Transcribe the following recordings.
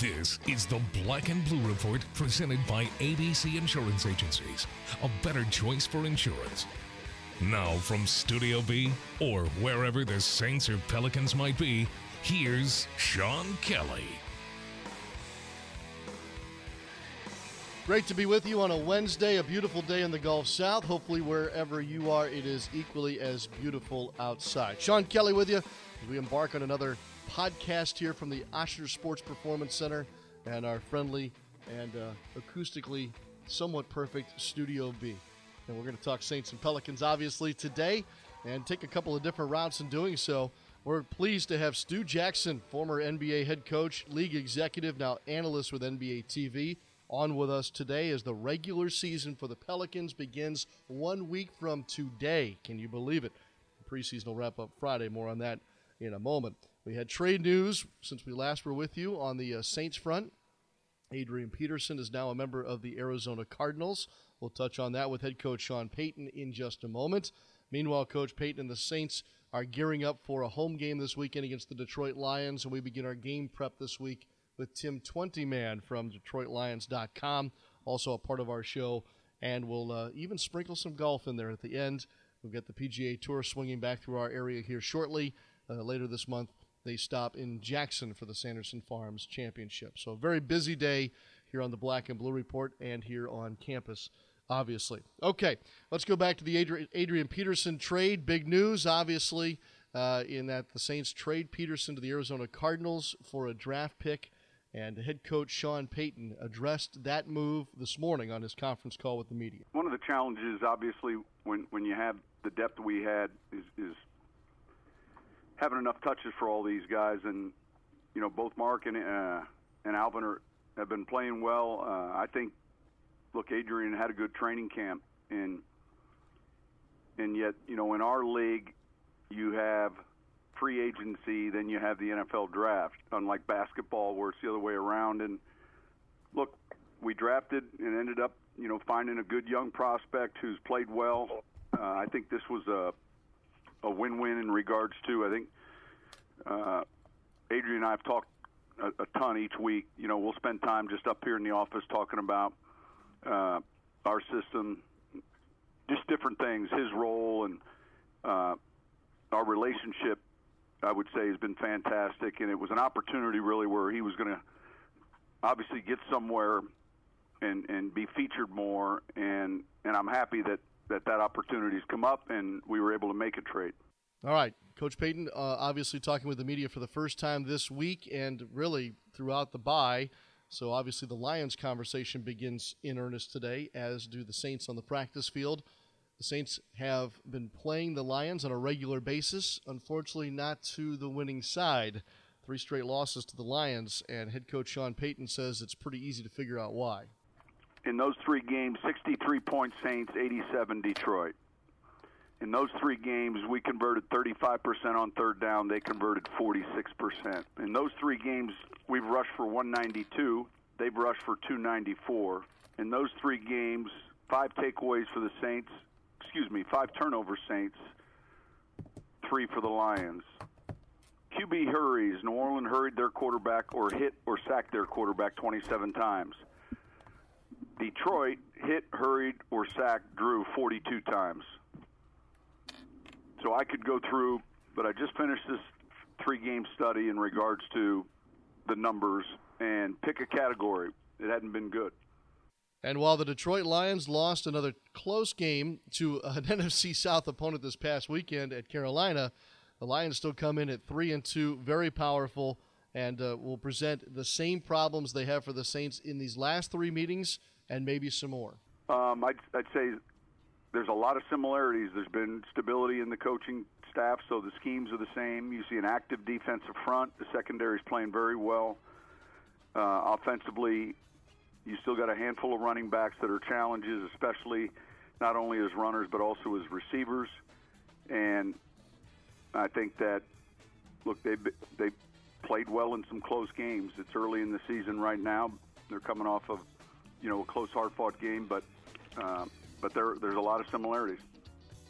This is the Black and Blue Report presented by ABC Insurance Agencies. A better choice for insurance. Now, from Studio B, or wherever the Saints or Pelicans might be, here's Sean Kelly. Great to be with you on a Wednesday, a beautiful day in the Gulf South. Hopefully, wherever you are, it is equally as beautiful outside. Sean Kelly with you as we embark on another podcast here from the Ochsner Sports Performance Center and our friendly and uh, acoustically somewhat perfect Studio B. And we're going to talk Saints and Pelicans, obviously, today and take a couple of different routes in doing so. We're pleased to have Stu Jackson, former NBA head coach, league executive, now analyst with NBA TV, on with us today as the regular season for the Pelicans begins one week from today. Can you believe it? Preseason will wrap up Friday. More on that in a moment. We had trade news since we last were with you on the uh, Saints front. Adrian Peterson is now a member of the Arizona Cardinals. We'll touch on that with head coach Sean Payton in just a moment. Meanwhile, Coach Payton and the Saints are gearing up for a home game this weekend against the Detroit Lions, and we begin our game prep this week with Tim Twentyman from DetroitLions.com, also a part of our show, and we'll uh, even sprinkle some golf in there at the end. We've got the PGA Tour swinging back through our area here shortly. Uh, later this month, they stop in Jackson for the Sanderson Farms Championship. So, a very busy day here on the Black and Blue Report and here on campus, obviously. Okay, let's go back to the Adrian, Adrian Peterson trade. Big news, obviously, uh, in that the Saints trade Peterson to the Arizona Cardinals for a draft pick. And head coach Sean Payton addressed that move this morning on his conference call with the media. One of the challenges, obviously, when, when you have the depth we had, is, is having enough touches for all these guys. And, you know, both Mark and, uh, and Alvin are, have been playing well. Uh, I think, look, Adrian had a good training camp. And, and yet, you know, in our league, you have – free agency, then you have the NFL draft. Unlike basketball, where it's the other way around. And look, we drafted and ended up, you know, finding a good young prospect who's played well. Uh, I think this was a a win-win in regards to. I think uh, Adrian and I have talked a, a ton each week. You know, we'll spend time just up here in the office talking about uh, our system, just different things, his role, and uh, our relationship I would say has been fantastic, and it was an opportunity really where he was going to obviously get somewhere and and be featured more, and and I'm happy that that that opportunity's come up, and we were able to make a trade. All right, Coach Payton, uh, obviously talking with the media for the first time this week, and really throughout the bye. So obviously the Lions conversation begins in earnest today, as do the Saints on the practice field. The Saints have been playing the Lions on a regular basis, unfortunately, not to the winning side. Three straight losses to the Lions, and head coach Sean Payton says it's pretty easy to figure out why. In those three games, 63 points Saints, 87 Detroit. In those three games, we converted 35% on third down. They converted 46%. In those three games, we've rushed for 192. They've rushed for 294. In those three games, five takeaways for the Saints, excuse me, five turnover Saints, three for the Lions. QB hurries. New Orleans hurried their quarterback or hit or sacked their quarterback 27 times. Detroit hit, hurried, or sacked Drew 42 times. So I could go through, but I just finished this three game study in regards to the numbers and pick a category. It hadn't been good. And while the Detroit Lions lost another close game to an NFC South opponent this past weekend at Carolina, the Lions still come in at three and two, very powerful, and uh, will present the same problems they have for the Saints in these last three meetings, and maybe some more. Um, I'd, I'd say there's a lot of similarities. There's been stability in the coaching staff, so the schemes are the same. You see an active defensive front. The secondary is playing very well. Uh, offensively, you still got a handful of running backs that are challenges, especially not only as runners but also as receivers. And I think that look they they played well in some close games. It's early in the season right now. They're coming off of you know a close, hard-fought game, but uh, but there there's a lot of similarities.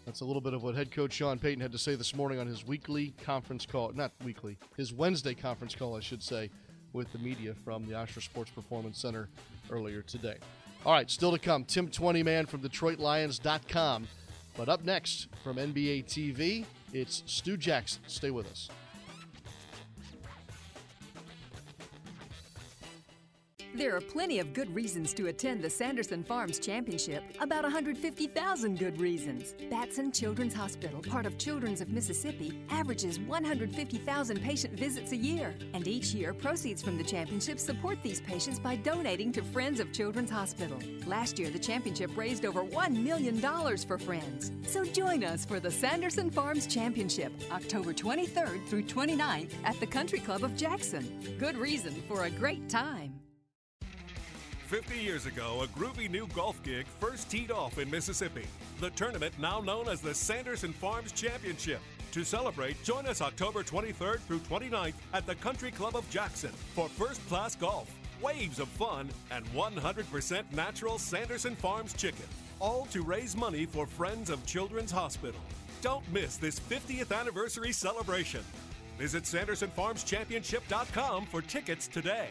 That's a little bit of what head coach Sean Payton had to say this morning on his weekly conference call. Not weekly, his Wednesday conference call, I should say, with the media from the Ochsner Sports Performance Center earlier today. All right, still to come, Tim Twentyman from DetroitLions.com. But up next from NBA TV, it's Stu Jackson. Stay with us. There are plenty of good reasons to attend the Sanderson Farms Championship. About 150,000 good reasons. Batson Children's Hospital, part of Children's of Mississippi, averages 150,000 patient visits a year. And each year, proceeds from the championship support these patients by donating to Friends of Children's Hospital. Last year, the championship raised over $1 million for Friends. So join us for the Sanderson Farms Championship, October 23rd through 29th at the Country Club of Jackson. Good reason for a great time. 50 years ago, a groovy new golf gig first teed off in Mississippi. The tournament, now known as the Sanderson Farms Championship. To celebrate, join us October 23rd through 29th at the Country Club of Jackson for first class golf, waves of fun, and 100% natural Sanderson Farms chicken. All to raise money for Friends of Children's Hospital. Don't miss this 50th anniversary celebration. Visit SandersonFarmsChampionship.com for tickets today.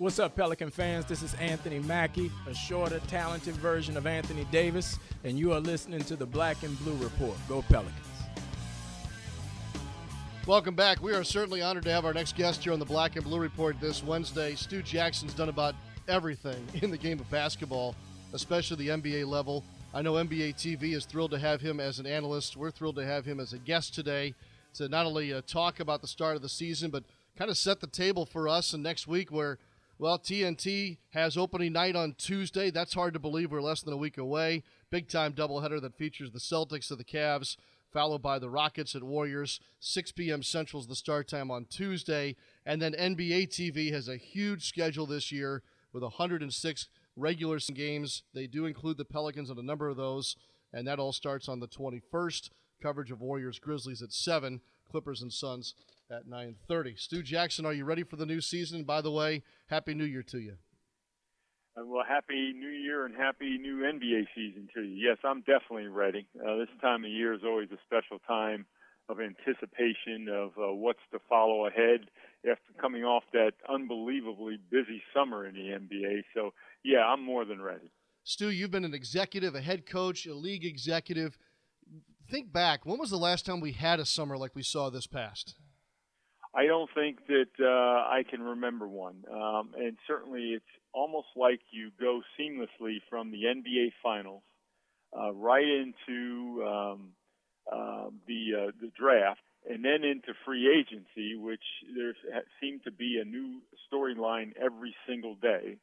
What's up, Pelican fans? This is Anthony Mackie, a shorter, talented version of Anthony Davis, and you are listening to the Black and Blue Report. Go Pelicans. Welcome back. We are certainly honored to have our next guest here on the Black and Blue Report this Wednesday. Stu Jackson's done about everything in the game of basketball, especially the NBA level. I know NBA TV is thrilled to have him as an analyst. We're thrilled to have him as a guest today to not only uh, talk about the start of the season, but kind of set the table for us and next week where – well, TNT has opening night on Tuesday. That's hard to believe. We're less than a week away. Big time doubleheader that features the Celtics of the Cavs, followed by the Rockets at Warriors. 6 p.m. Central is the start time on Tuesday. And then NBA TV has a huge schedule this year with 106 regular games. They do include the Pelicans on a number of those, and that all starts on the 21st. Coverage of Warriors Grizzlies at 7, Clippers and Suns at 9:30. Stu Jackson, are you ready for the new season? By the way, happy New Year to you. Uh, well, happy New Year and happy new NBA season to you. Yes, I'm definitely ready. Uh, this time of year is always a special time of anticipation of uh, what's to follow ahead after coming off that unbelievably busy summer in the NBA. So, yeah, I'm more than ready. Stu, you've been an executive, a head coach, a league executive. Think back, when was the last time we had a summer like we saw this past? I don't think that uh, I can remember one. Um, and certainly it's almost like you go seamlessly from the NBA Finals uh, right into um, uh, the the draft and then into free agency, which there seemed to be a new storyline every single day.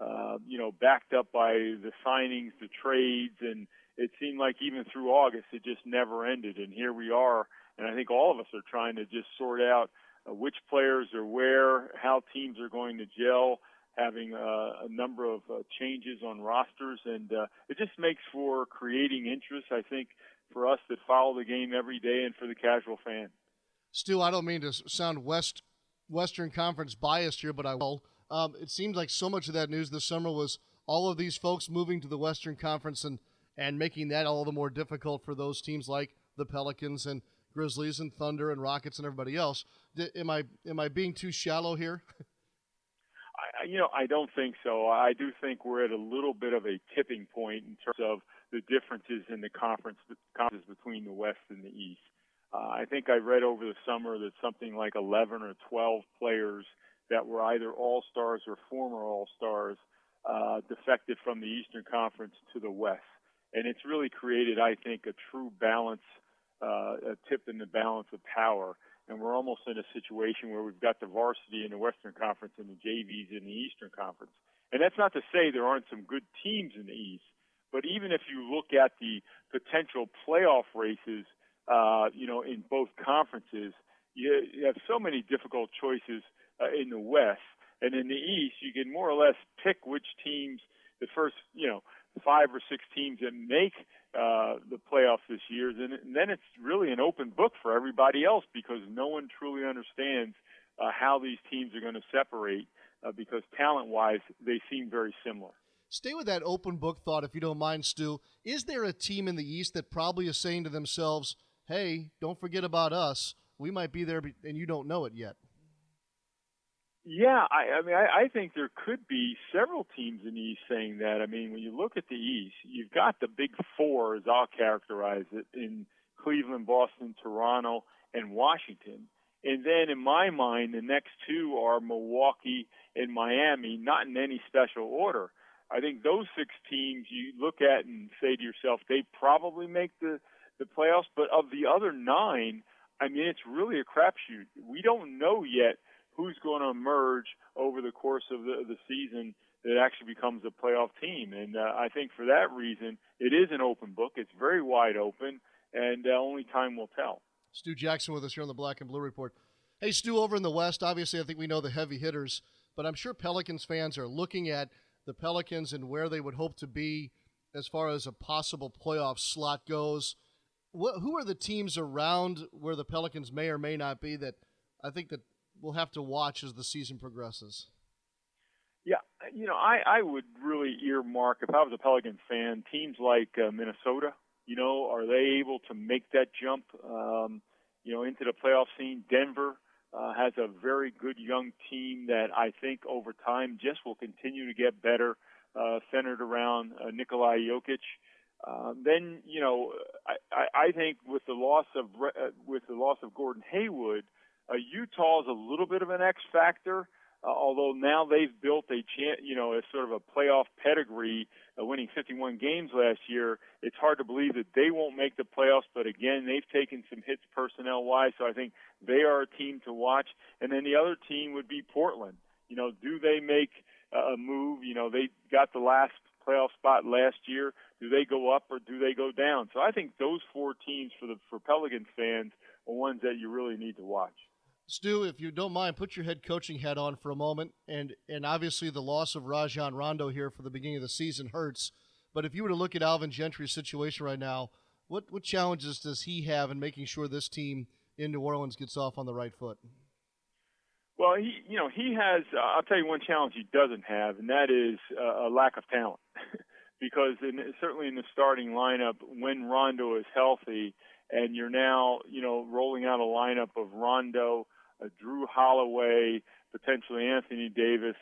Uh, you know, backed up by the signings, the trades, and it seemed like even through August it just never ended. And here we are, and I think all of us are trying to just sort out uh, which players are where, how teams are going to gel, having uh, a number of uh, changes on rosters, and uh, it just makes for creating interest. I think for us that follow the game every day, and for the casual fan. Stu, I don't mean to sound West Western Conference biased here, but I will. Um, it seems like so much of that news this summer was all of these folks moving to the Western Conference and and making that all the more difficult for those teams like the Pelicans and Grizzlies and Thunder and Rockets and everybody else. am I am I being too shallow here? I, you know, I don't think so. I do think we're at a little bit of a tipping point in terms of the differences in the conference conferences between the West and the East. Uh, I think I read over the summer that something like 11 or 12 players that were either All Stars or former All Stars uh, defected from the Eastern Conference to the West, and it's really created, I think, a true balance uh, a tip in the balance of power. And we're almost in a situation where we've got the varsity in the Western Conference and the JVs in the Eastern Conference. And that's not to say there aren't some good teams in the East, but even if you look at the potential playoff races, uh, you know, in both conferences, you, you have so many difficult choices uh, in the West. And in the East, you can more or less pick which teams, the first, you know, five or six teams that make uh, the playoffs this year, and, then it's really an open book for everybody else because no one truly understands uh, how these teams are going to separate uh, because talent-wise they seem very similar. Stay with that open book thought, if you don't mind, Stu. Is there a team in the East that probably is saying to themselves, "Hey, don't forget about us. we might be there, and you don't know it yet. Yeah, I, I mean, I, I think there could be several teams in the East saying that. I mean, when you look at the East, you've got the big four, as I'll characterize it, in Cleveland, Boston, Toronto, and Washington. And then in my mind, the next two are Milwaukee and Miami, not in any special order. I think those six teams you look at and say to yourself, they probably make the, the playoffs. But of the other nine, I mean, it's really a crapshoot. We don't know yet who's going to emerge over the course of the, the season that actually becomes a playoff team. And uh, I think for that reason, it is an open book. It's very wide open, and uh, only time will tell. Stu Jackson with us here on the Black and Blue Report. Hey, Stu, over in the West, obviously, I think we know the heavy hitters, but I'm sure Pelicans fans are looking at the Pelicans and where they would hope to be as far as a possible playoff slot goes. What, who are the teams around where the Pelicans may or may not be that I think that we'll have to watch as the season progresses. Yeah, you know, I I would really earmark if I was a Pelican fan, teams like uh, Minnesota. You know, are they able to make that jump? Um, you know, into the playoff scene. Denver uh, has a very good young team that I think over time just will continue to get better, uh, centered around uh, Nikola Jokic. Uh, then you know, I, I, I think with the loss of uh, with the loss of Gordon Hayward, uh, Utah is a little bit of an X factor, uh, although now they've built a chance, you know, a sort of a playoff pedigree, uh, winning 51 games last year. It's hard to believe that they won't make the playoffs, but again, they've taken some hits personnel wise, so I think they are a team to watch. And then the other team would be Portland. You know, do they make a move? You know, they got the last playoff spot last year. Do they go up or do they go down? So I think those four teams for the for Pelicans fans are ones that you really need to watch. Stu, if you don't mind, put your head coaching hat on for a moment. And and obviously the loss of Rajon Rondo here for the beginning of the season hurts. But if you were to look at Alvin Gentry's situation right now, what what challenges does he have in making sure this team in New Orleans gets off on the right foot? Well, he you know he has. Uh, I'll tell you one challenge he doesn't have, and that is uh, a lack of talent. because in, certainly in the starting lineup, when Rondo is healthy, and you're now you know rolling out a lineup of Rondo uh, Jrue Holiday, potentially Anthony Davis,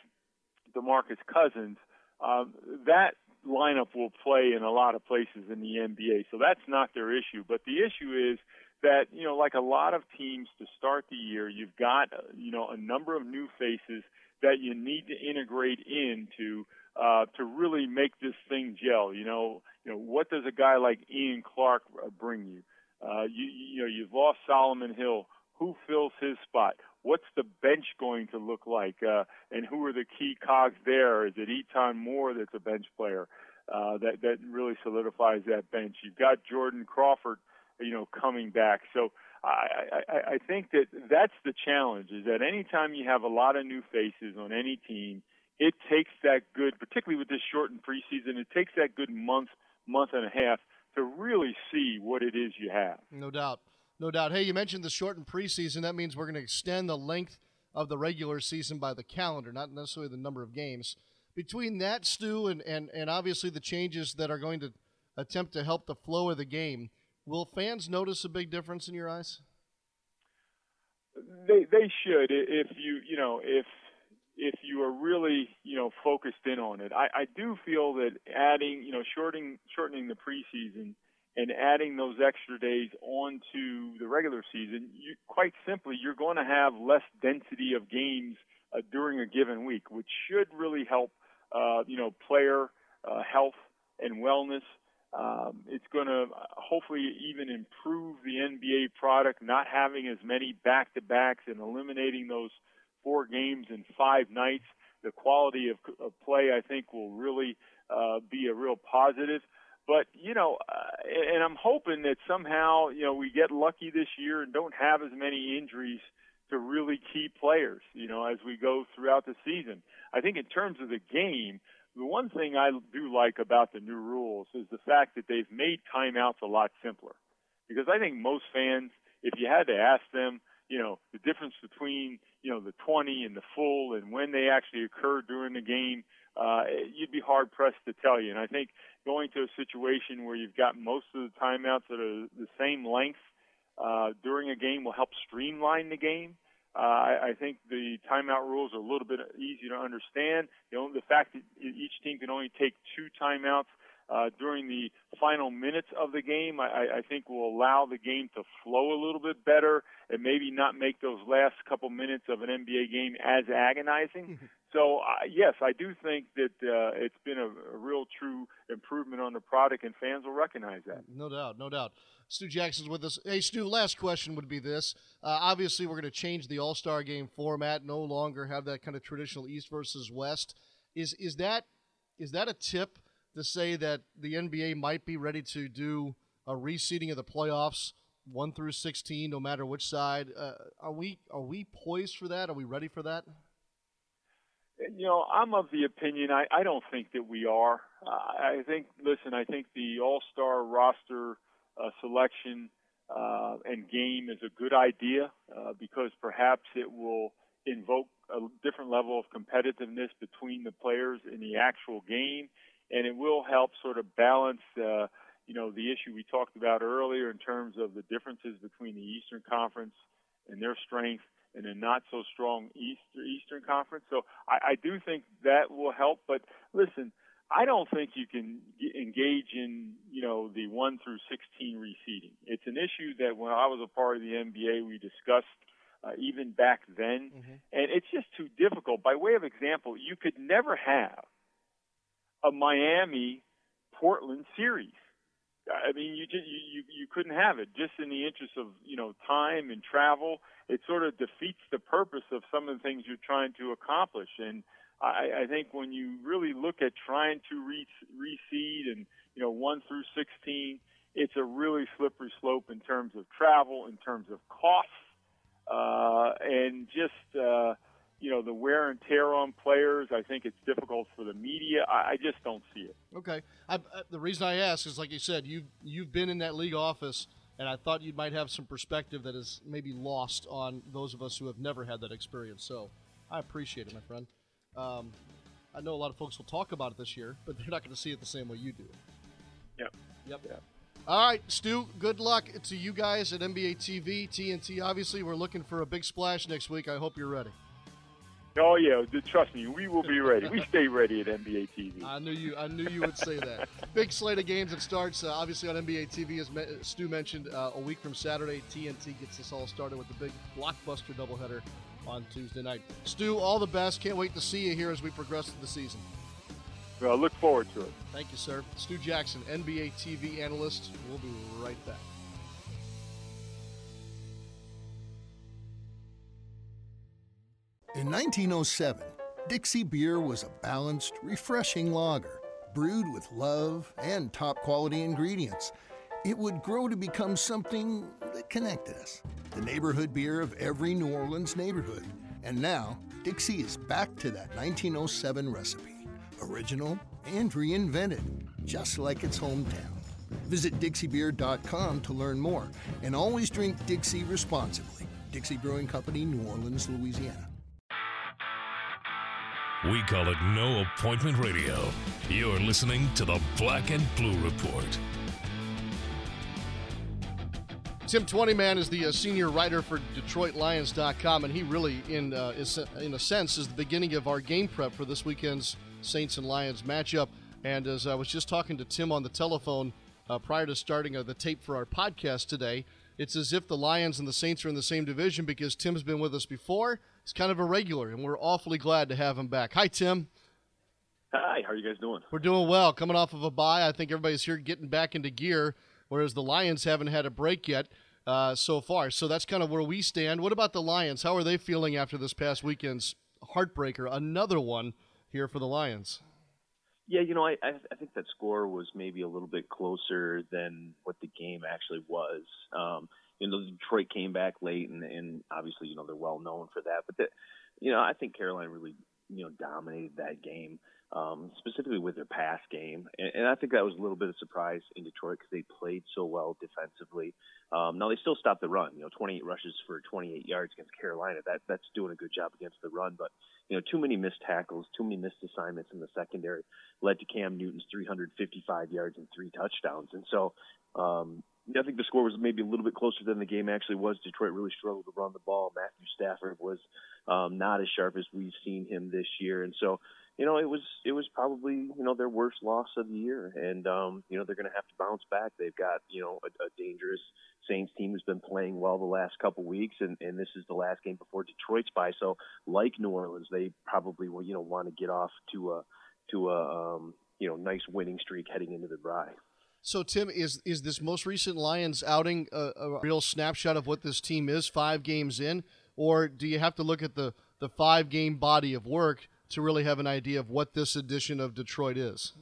DeMarcus Cousins, um, that lineup will play in a lot of places in the NBA. So that's not their issue. But the issue is that, you know, like a lot of teams to start the year, you've got, you know, a number of new faces that you need to integrate into uh, to really make this thing gel. You know, you know, what does a guy like Ian Clark uh, bring you? Uh, you, you know, you've lost Solomon Hill who fills his spot? What's the bench going to look like? Uh, and who are the key cogs there? Is it E'Twaun Moore that's a bench player? Uh, that that really solidifies that bench. You've got Jordan Crawford, you know, coming back. So I, I, I think that that's the challenge. Is that anytime you have a lot of new faces on any team, it takes that good, particularly with this shortened preseason, it takes that good month, month and a half to really see what it is you have. No doubt. No doubt. Hey, you mentioned the shortened preseason. That means we're going to extend the length of the regular season by the calendar, not necessarily the number of games. Between that, Stu, and, and, and obviously the changes that are going to attempt to help the flow of the game, will fans notice a big difference in your eyes? They they should if you you know if if you are really you know focused in on it. I, I do feel that adding you know shortening shortening the preseason and adding those extra days onto the regular season, you, quite simply, you're going to have less density of games uh, during a given week, which should really help, uh, you know, player uh, health and wellness. Um, it's going to hopefully even improve the NBA product, not having as many back-to-backs and eliminating those four games in five nights. The quality of, of play, I think, will really uh, be a real positive. But you know, uh, and I'm hoping that somehow you know we get lucky this year and don't have as many injuries to really key players. You know, as we go throughout the season. I think in terms of the game, the one thing I do like about the new rules is the fact that they've made timeouts a lot simpler. Because I think most fans, if you had to ask them, you know, the difference between, you know, the 20 and the full and when they actually occur during the game, uh, you'd be hard pressed to tell you. And I think going to a situation where you've got most of the timeouts that are the same length uh, during a game will help streamline the game. Uh, I, I think the timeout rules are a little bit easier to understand. You know, the fact that each team can only take two timeouts uh, during the final minutes of the game, I, I think will allow the game to flow a little bit better and maybe not make those last couple minutes of an NBA game as agonizing. so, uh, yes, I do think that uh, it's been a, a real true improvement on the product, and fans will recognize that. No doubt, no doubt. Stu Jackson's with us. Hey, Stu, last question would be this. Uh, obviously, we're going to change the All Star game format, no longer have that kind of traditional East versus West. Is, is, that, is that a tip? To say that the NBA might be ready to do a reseeding of the playoffs, one through sixteen, no matter which side. Uh, are we are we poised for that? Are we ready for that? You know, I'm of the opinion. I, I don't think that we are. Uh, I think. Listen, I think the All Star roster uh, selection uh, and game is a good idea uh, because perhaps it will invoke a different level of competitiveness between the players in the actual game and it will help sort of balance, uh, you know, the issue we talked about earlier in terms of the differences between the Eastern Conference and their strength and a not so strong Eastern Eastern Conference. So I, I do think that will help. But listen, I don't think you can engage in you know the one through 16 reseeding. It's an issue that when I was a part of the NBA, we discussed. Uh, even back then, mm-hmm. and it's just too difficult. By way of example, you could never have a Miami Portland series. I mean, you just you you couldn't have it just in the interest of you know time and travel. It sort of defeats the purpose of some of the things you're trying to accomplish. And I, I think when you really look at trying to re- reseed and you know one through 16, it's a really slippery slope in terms of travel, in terms of costs, uh, and just. Uh, you know the wear and tear on players. I think it's difficult for the media. I, I just don't see it. Okay, I, the reason I ask is like you said, you've you've been in that league office, and I thought you might have some perspective that is maybe lost on those of us who have never had that experience. So I appreciate it, my friend. Um, I know a lot of folks will talk about it this year, but they're not going to see it the same way you do. Yep. Yep. Yep. All right, Stu, good luck to you guys at NBA TV, TNT. Obviously, we're looking for a big splash next week. I hope you're ready. Oh yeah, trust me, we will be ready. We stay ready at NBA TV. I knew you. I knew you would say that. Big slate of games that starts uh, obviously on NBA TV, as Stu mentioned. Uh, a week from Saturday, TNT gets us all started with the big blockbuster doubleheader on Tuesday night. Stu, all the best. Can't wait to see you here as we progress through the season. Well, I look forward to it. Thank you, sir. Stu Jackson, NBA TV analyst. We'll be right back. In 1907, Dixie beer was a balanced, refreshing lager, brewed with love and top quality ingredients. It would grow to become something that connected us the neighborhood beer of every New Orleans neighborhood. And now, Dixie is back to that 1907 recipe, original and reinvented, just like its hometown. Visit DixieBeer.com to learn more, and always drink Dixie responsibly. Dixie Brewing Company, New Orleans, Louisiana. We call it No Appointment Radio. You're listening to the Black and Blue Report. Tim Twentyman is the uh, senior writer for DetroitLions.com, and he really, in uh, is, in a sense, is the beginning of our game prep for this weekend's Saints and Lions matchup. And as I was just talking to Tim on the telephone uh, prior to starting uh, the tape for our podcast today, it's as if the Lions and the Saints are in the same division because Tim's been with us before he's kind of a regular, and we're awfully glad to have him back. Hi, Tim. Hi, how are you guys doing? We're doing well. Coming off of a bye, I think everybody's here getting back into gear, whereas the Lions haven't had a break yet uh, so far. So that's kind of where we stand. What about the Lions? How are they feeling after this past weekend's heartbreaker? Another one here for the Lions. Yeah, you know, I I think that score was maybe a little bit closer than what the game actually was. Um, you know, Detroit came back late, and, and obviously, you know, they're well known for that. But the, you know, I think Carolina really, you know, dominated that game, um, specifically with their pass game, and, and I think that was a little bit of a surprise in Detroit because they played so well defensively. Um, now they still stopped the run. You know, 28 rushes for 28 yards against Carolina. That that's doing a good job against the run, but you know, too many missed tackles, too many missed assignments in the secondary led to Cam Newton's 355 yards and three touchdowns. And so, um, I think the score was maybe a little bit closer than the game actually was. Detroit really struggled to run the ball. Matthew Stafford was um, not as sharp as we've seen him this year, and so you know it was it was probably you know their worst loss of the year, and um, you know they're going to have to bounce back. They've got you know a, a dangerous Saints team who's been playing well the last couple weeks, and and this is the last game before Detroit's bye. So like New Orleans, they probably will you know want to get off to a to a um, you know nice winning streak heading into the bye. So, Tim, is is this most recent Lions outing a, a, real snapshot of what this team is five games in, or do you have to look at the the five game body of work to really have an idea of what this edition of Detroit is?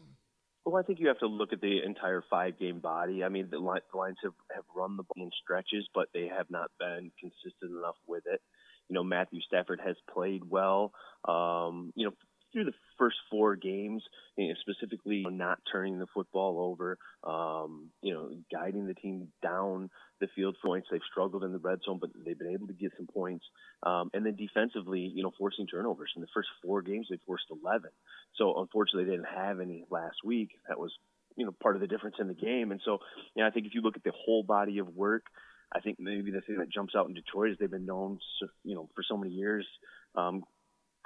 Well, I think you have to look at the entire five game body. I mean, the Lions have, have run the ball in stretches, but they have not been consistent enough with it. You know, Matthew Stafford has played well. Um, you know, through the first four games, you know, specifically not turning the football over, um, you know, guiding the team down the field for points. They've struggled in the red zone, but they've been able to get some points. Um, and then defensively, you know, forcing turnovers. In the first four games, they forced 11. So unfortunately, they didn't have any last week. That was, you know, part of the difference in the game. And so, you know, I think if you look at the whole body of work, I think maybe the thing that jumps out in Detroit is they've been known, you know, for so many years, um,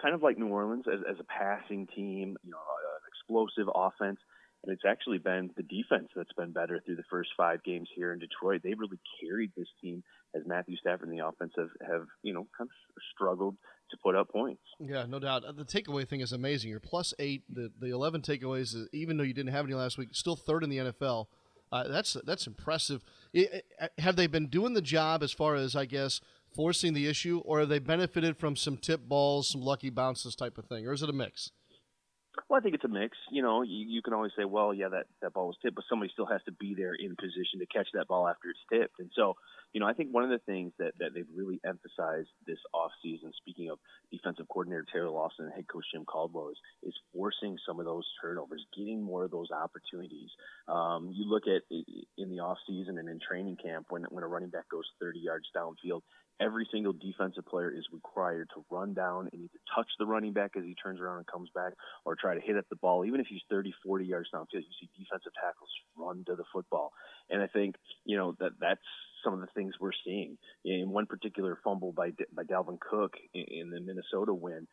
kind of like New Orleans as, as a passing team, you know, an explosive offense. And it's actually been the defense that's been better through the first five games here in Detroit. They've really carried this team as Matthew Stafford and the offense have, have you know, kind of struggled to put up points. Yeah, no doubt. The takeaway thing is amazing. You're plus eight. The the 11 takeaways, uh, even though you didn't have any last week, still third in the NFL. Uh, that's that's impressive. It, it, have they been doing the job as far as I guess forcing the issue, or have they benefited from some tip balls, some lucky bounces type of thing, or is it a mix? Well, I think it's a mix. You know, you, you can always say, well, yeah, that, that ball was tipped, but somebody still has to be there in position to catch that ball after it's tipped. And so, you know, I think one of the things that, that they've really emphasized this offseason, speaking of defensive coordinator Teryl Austin and head coach Jim Caldwell, is, is forcing some of those turnovers, getting more of those opportunities. Um, you look at in the offseason and in training camp when, when a running back goes 30 yards downfield, every single defensive player is required to run down and either touch the running back as he turns around and comes back or try to hit at the ball. Even if he's 30, 40 yards downfield, you see defensive tackles run to the football. And I think, you know, that that's some of the things we're seeing. In one particular fumble by by Dalvin Cook in the Minnesota win,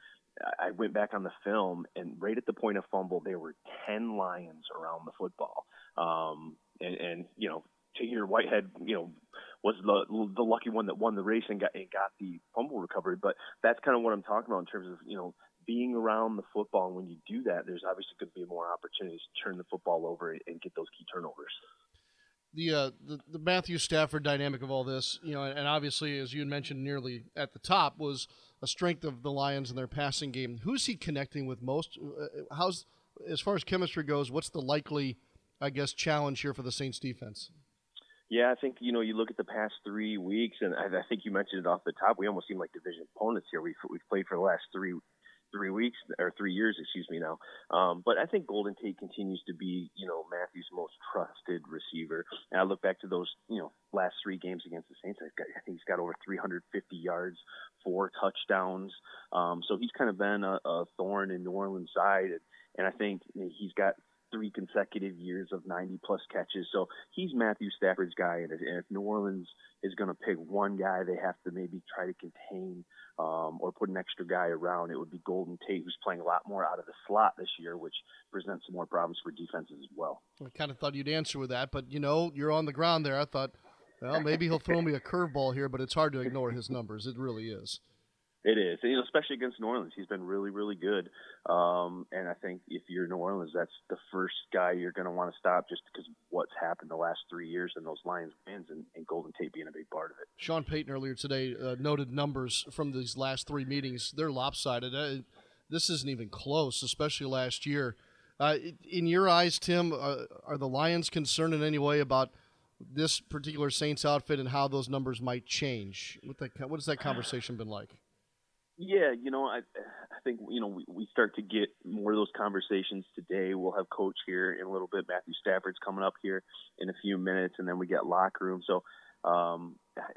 I went back on the film, and right at the point of fumble, there were ten Lions around the football. Um, and, and you know, Tahir Whitehead, you know, was the the lucky one that won the race and got and got the fumble recovery. But that's kind of what I'm talking about in terms of you know being around the football. And when you do that, there's obviously going to be more opportunities to turn the football over and get those key turnovers. The, uh, the the Matthew Stafford dynamic of all this, you know, and obviously, as you had mentioned nearly at the top, was a strength of the Lions in their passing game. Who's he connecting with most? Uh, how's as far as chemistry goes? What's the likely, I guess, challenge here for the Saints defense? Yeah, I think you know you look at the past three weeks, and I, I think you mentioned it off the top. We almost seem like division opponents here. We've we've played for the last three three weeks or three years, excuse me now. Um, but I think Golden Tate continues to be, you know, Matthew's most trusted receiver. And I look back to those, you know, last three games against the Saints. I, think he's got over 350 yards, four touchdowns. Um, so he's kind of been a, a thorn in New Orleans' side, and, and I think he's got three consecutive years of 90 plus catches. So he's Matthew Stafford's guy. And if New Orleans is going to pick one guy, they have to maybe try to contain um, or put an extra guy around. It would be Golden Tate, who's playing a lot more out of the slot this year, which presents some more problems for defenses as well. I kind of thought you'd answer with that, but you know, you're on the ground there. I thought, well, maybe he'll throw me a curveball here, but it's hard to ignore his numbers. It really is. It is, you know, especially against New Orleans. He's been really, really good. Um, and I think if you're New Orleans, that's the first guy you're going to want to stop just because of what's happened the last three years and those Lions wins and, and Golden Tate being a big part of it. Sean Payton earlier today uh, noted numbers from these last three meetings. They're lopsided. Uh, this isn't even close, especially last year. Uh, in your eyes, Tim, uh, are the Lions concerned in any way about this particular Saints outfit and how those numbers might change? What, the, what has that conversation been like? Yeah, you know, I I think you know we, we start to get more of those conversations today. We'll have coach here in a little bit. Matthew Stafford's coming up here in a few minutes, and then we get locker room. So um,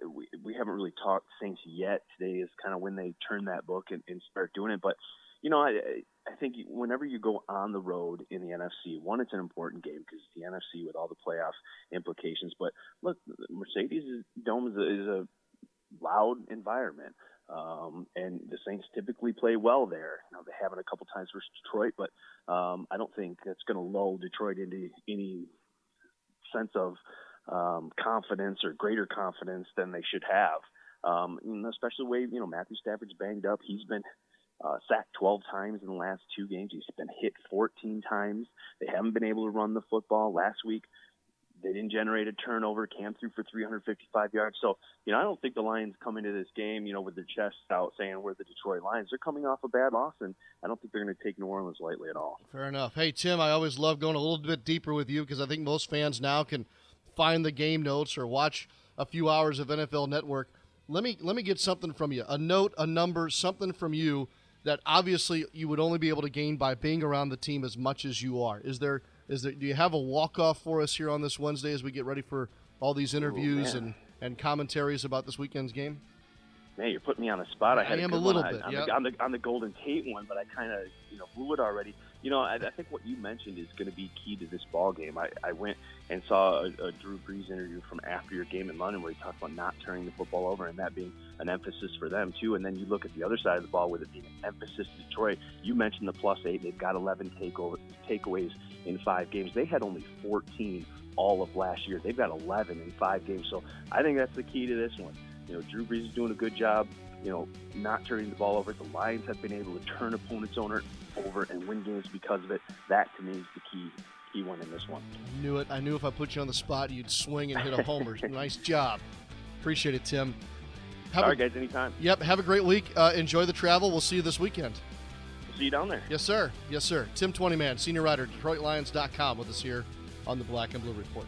we we haven't really talked Saints yet. Today is kind of when they turn that book and, and start doing it. But you know, I I think whenever you go on the road in the NFC, one, it's an important game because the NFC with all the playoff implications. But look, Mercedes Dome is a, is a loud environment. Um, and the Saints typically play well there. Now they haven't a couple times versus Detroit, but um, I don't think that's going to lull Detroit into any sense of um, confidence or greater confidence than they should have. Um, especially the way you know Matthew Stafford's banged up. He's been uh, sacked 12 times in the last two games. He's been hit 14 times. They haven't been able to run the football. Last week, they didn't generate a turnover. Cam threw for 355 yards. So, you know, I don't think the Lions come into this game, you know, with their chests out saying we're the Detroit Lions. They're coming off a bad loss, and I don't think they're going to take New Orleans lightly at all. Fair enough. Hey, Tim, I always love going a little bit deeper with you because I think most fans now can find the game notes or watch a few hours of NFL Network. Let me let me get something from you. A note, a number, something from you that obviously you would only be able to gain by being around the team as much as you are. Is there is there do you have a walk off for us here on this Wednesday as we get ready for all these interviews Ooh, and, and commentaries about this weekend's game? Man, you're putting me on the spot. I, had I am a, a little one. bit on, yeah. the, on, the, on the Golden Tate one, but I kind of you know blew it already. You know, I, I think what you mentioned is going to be key to this ball game. I, I went and saw a, a Drew Brees interview from after your game in London where he talked about not turning the football over and that being an emphasis for them too. And then you look at the other side of the ball with it being an emphasis to Detroit. You mentioned the plus eight; they've got 11 takeover, takeaways in five games. They had only 14 all of last year. They've got 11 in five games. So I think that's the key to this one. You know, Drew Brees is doing a good job you know, not turning the ball over. The Lions have been able to turn opponents' owner over and win games because of it. That to me is the key key one in this one. I knew it. I knew if I put you on the spot, you'd swing and hit a homer. nice job. Appreciate it, Tim. Have All right, a, guys. Anytime. Yep. Have a great week. Uh, enjoy the travel. We'll see you this weekend. We'll see you down there. Yes, sir. Yes, sir. Tim Twentyman, senior writer, DetroitLions.com, with us here on the Black and Blue Report.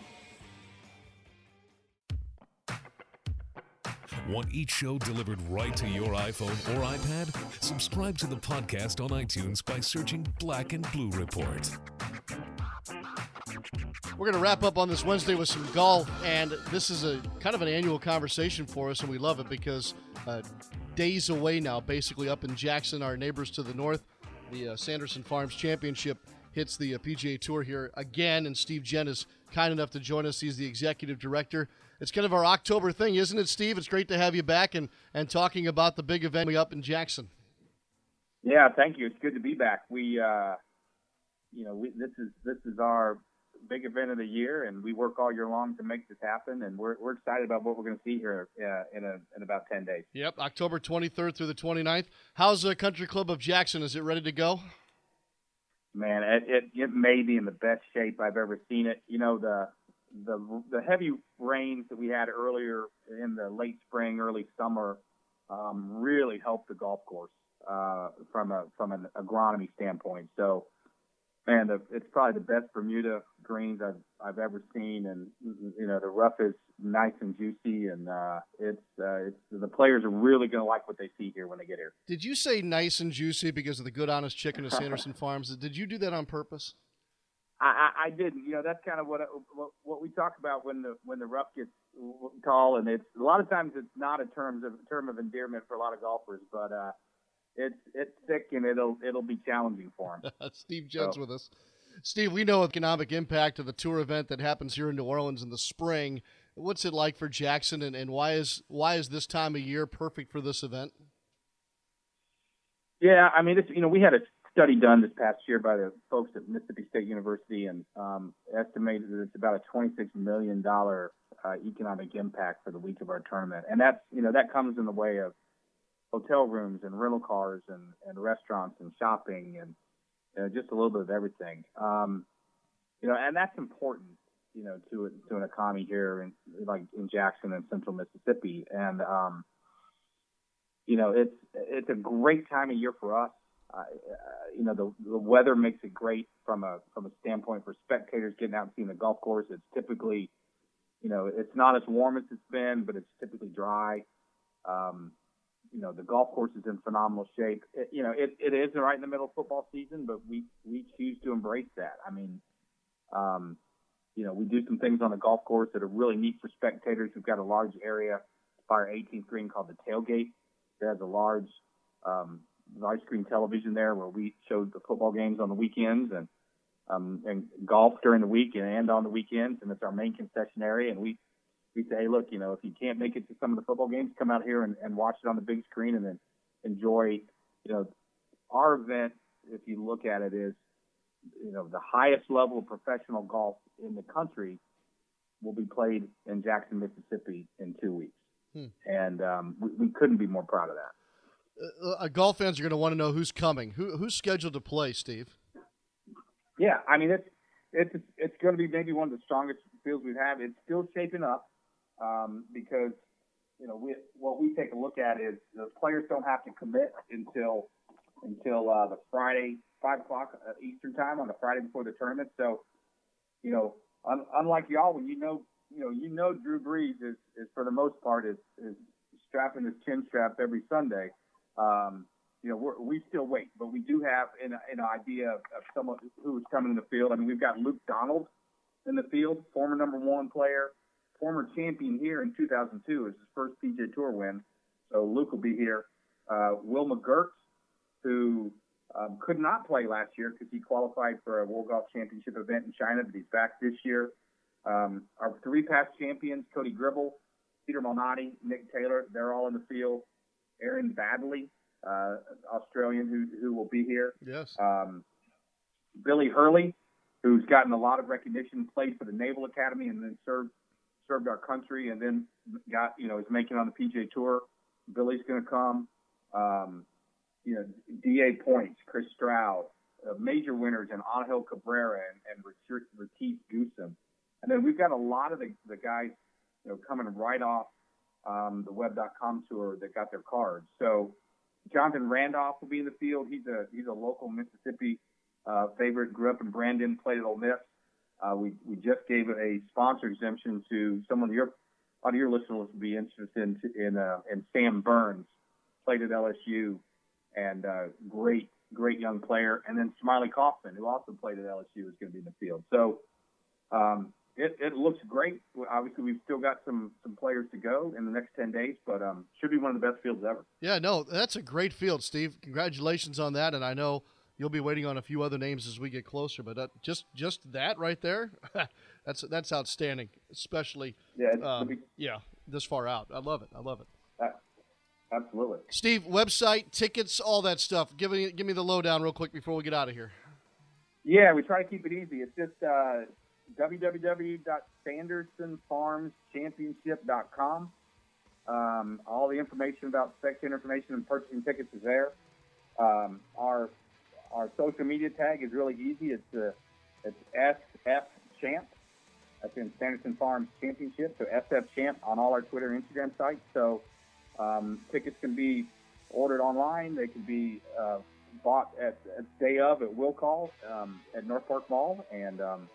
Want each show delivered right to your iPhone or iPad? Subscribe to the podcast on iTunes by searching Black and Blue Report. We're going to wrap up on this Wednesday with some golf, and this is a kind of an annual conversation for us, and we love it because uh, days away now, basically up in Jackson, our neighbors to the north, the uh, Sanderson Farms Championship hits the uh, PGA Tour here again, and Steve Jent is kind enough to join us. He's the executive director it's kind of our October thing, isn't it, Steve? It's great to have you back and, and talking about the big event we up in Jackson. Yeah, thank you. It's good to be back. We, uh, you know, we, this is this is our big event of the year, and we work all year long to make this happen. And we're, we're excited about what we're going to see here uh, in a, in about ten days. Yep, October 23rd through the 29th. How's the Country Club of Jackson? Is it ready to go? Man, it, it it may be in the best shape I've ever seen it. You know the the the heavy rains that we had earlier in the late spring, early summer, um, really helped the golf course uh, from a from an agronomy standpoint. So, man, the, it's probably the best Bermuda greens I've I've ever seen, and you know the rough is nice and juicy, and uh, it's uh, it's the players are really going to like what they see here when they get here. Did you say nice and juicy because of the good honest chicken of Sanderson Farms? Did you do that on purpose? I, I didn't. You know, that's kind of what, what what we talk about when the when the rough gets tall, and it's a lot of times it's not a terms of term of endearment for a lot of golfers, but uh, it's it's thick and it'll it'll be challenging for him. Steve Jent's so. with us. Steve, we know economic impact of the tour event that happens here in New Orleans in the spring. What's it like for Jackson, and, and why is why is this time of year perfect for this event? Yeah, I mean, it's you know we had a study done this past year by the folks at Mississippi State University and um, estimated that it's about a $26 million uh, economic impact for the week of our tournament. And that's, you know, that comes in the way of hotel rooms and rental cars and, and restaurants and shopping and you know, just a little bit of everything. Um, you know, and that's important, you know, to to an economy here in like in Jackson and central Mississippi. And um, you know, it's it's a great time of year for us. Uh, you know, the the weather makes it great from a from a standpoint for spectators getting out and seeing the golf course. It's typically, you know, it's not as warm as it's been, but it's typically dry. Um, you know, the golf course is in phenomenal shape. It, you know, it, it is right in the middle of football season, but we, we choose to embrace that. I mean, um, you know, we do some things on the golf course that are really neat for spectators. We've got a large area by our 18th green called the tailgate. It has a large, um, large screen television there where we show the football games on the weekends and, um, and golf during the week and, and on the weekends. And it's our main concession area. And we, we say, hey, look, you know, if you can't make it to some of the football games, come out here and, and watch it on the big screen and then enjoy, you know, our event, if you look at it, is, you know, the highest level of professional golf in the country will be played in Jackson, Mississippi in two weeks. Hmm. And um, we, we, couldn't be more proud of that. Uh, uh golf fans are going to want to know who's coming. Who, who's scheduled to play, Steve? Yeah, I mean, it's, it's, it's going to be maybe one of the strongest fields we've had. It's still shaping up um, because you know we, what we take a look at is the players don't have to commit until until uh, the Friday five o'clock uh, Eastern time on the Friday before the tournament. So you know, un- unlike y'all, when you know you know you know Drew Brees is, is for the most part is is strapping his chin strap every Sunday. Um, you know, we're, we still wait, but we do have an, an idea of, of someone who is coming in the field. I mean, we've got Luke Donald in the field, former number one player former champion here in 2002. is his first PGA Tour win. So Luke will be here. Uh, Will McGirt, who um, could not play last year because he qualified for a World Golf Championship event in China, but he's back this year. Um, our three past champions, Cody Gribble, Peter Malnati, Nick Taylor, they're all in the field. Aaron Baddeley, uh, Australian, who, who will be here. Yes. Um, Billy Hurley, who's gotten a lot of recognition, played for the Naval Academy and then served served our country, and then got you know is making on the PGA Tour. Billy's going to come. Um, you know, D.A. Points, Chris Stroud, uh, major winners, and Angel Cabrera and, and Retief Goosen. And then we've got a lot of the, the guys, you know, coming right off um, the web.com tour that got their cards. So Jonathan Randolph will be in the field. He's a he's a local Mississippi uh, favorite. Grew up in Brandon, played at Ole Miss. Uh, we, we just gave a sponsor exemption to someone of your, of your listeners would be interested in, in, uh, in Sam Burns, played at LSU and, uh, great, great young player. And then Smylie Kaufman, who also played at LSU, is going to be in the field. So, um, it, it looks great. Obviously, we've still got some some players to go in the next ten days, but um, should be one of the best fields ever. Yeah, no, that's a great field, Steve. Congratulations on that. And I know You'll be waiting on a few other names as we get closer, but uh, just just that right there, that's that's outstanding, especially yeah, um, be, yeah this far out. I love it. I love it. Uh, absolutely. Steve, website, tickets, all that stuff. Give me give me the lowdown real quick before we get out of here. Yeah, we try to keep it easy. It's just uh, www.sandersonfarmschampionship.com. Um, all the information about spectator information and purchasing tickets is there. Um, our our social media tag is really easy. It's uh, it's SF Champ. That's in Sanderson Farms Championship. So SF Champ on all our Twitter and Instagram sites. So um, tickets can be ordered online. They can be uh, bought at, at day of at will call um, at North Park Mall, and um,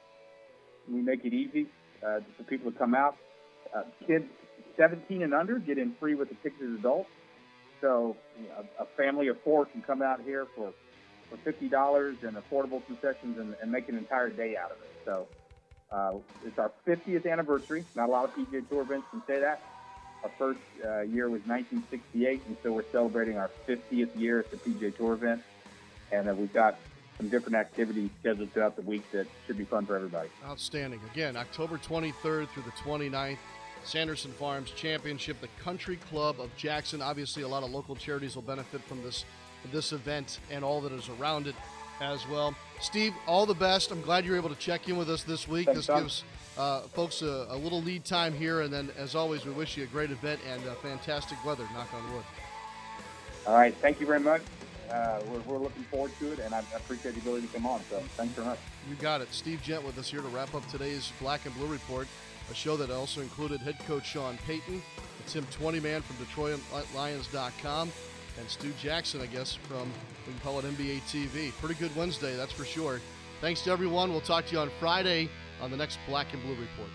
we make it easy uh, for people to come out. Uh, kids 17 and under get in free with the tickets as adults. So you know, a family of four can come out here for for fifty dollars and affordable concessions and, and, make an entire day out of it. So uh, it's our 50th anniversary. Not a lot of PGA Tour events can say that. Our first uh, year was 1968, and so we're celebrating our 50th year at the PGA Tour event. And uh, we've got some different activities scheduled throughout the week that should be fun for everybody. Outstanding. Again, October 23rd through the 29th. Sanderson Farms Championship, the Country Club of Jackson. Obviously, a lot of local charities will benefit from this this event and all that is around it as well. Steve, all the best. I'm glad you're able to check in with us this week. Thanks, this gives uh, folks a, a, little lead time here, and then, as always, we wish you a great event and uh, fantastic weather. Knock on wood. All right, thank you very much. Uh, we're, we're, looking forward to it, and I appreciate the ability to come on. So, thanks very much. You got it. Steve Jent with us here to wrap up today's Black and Blue Report, a show that also included head coach Sean Payton, Tim Twentyman from DetroitLions.com, and Stu Jackson, I guess, from, we can call it NBA TV. Pretty good Wednesday, that's for sure. Thanks to everyone. We'll talk to you on Friday on the next Black and Blue Report.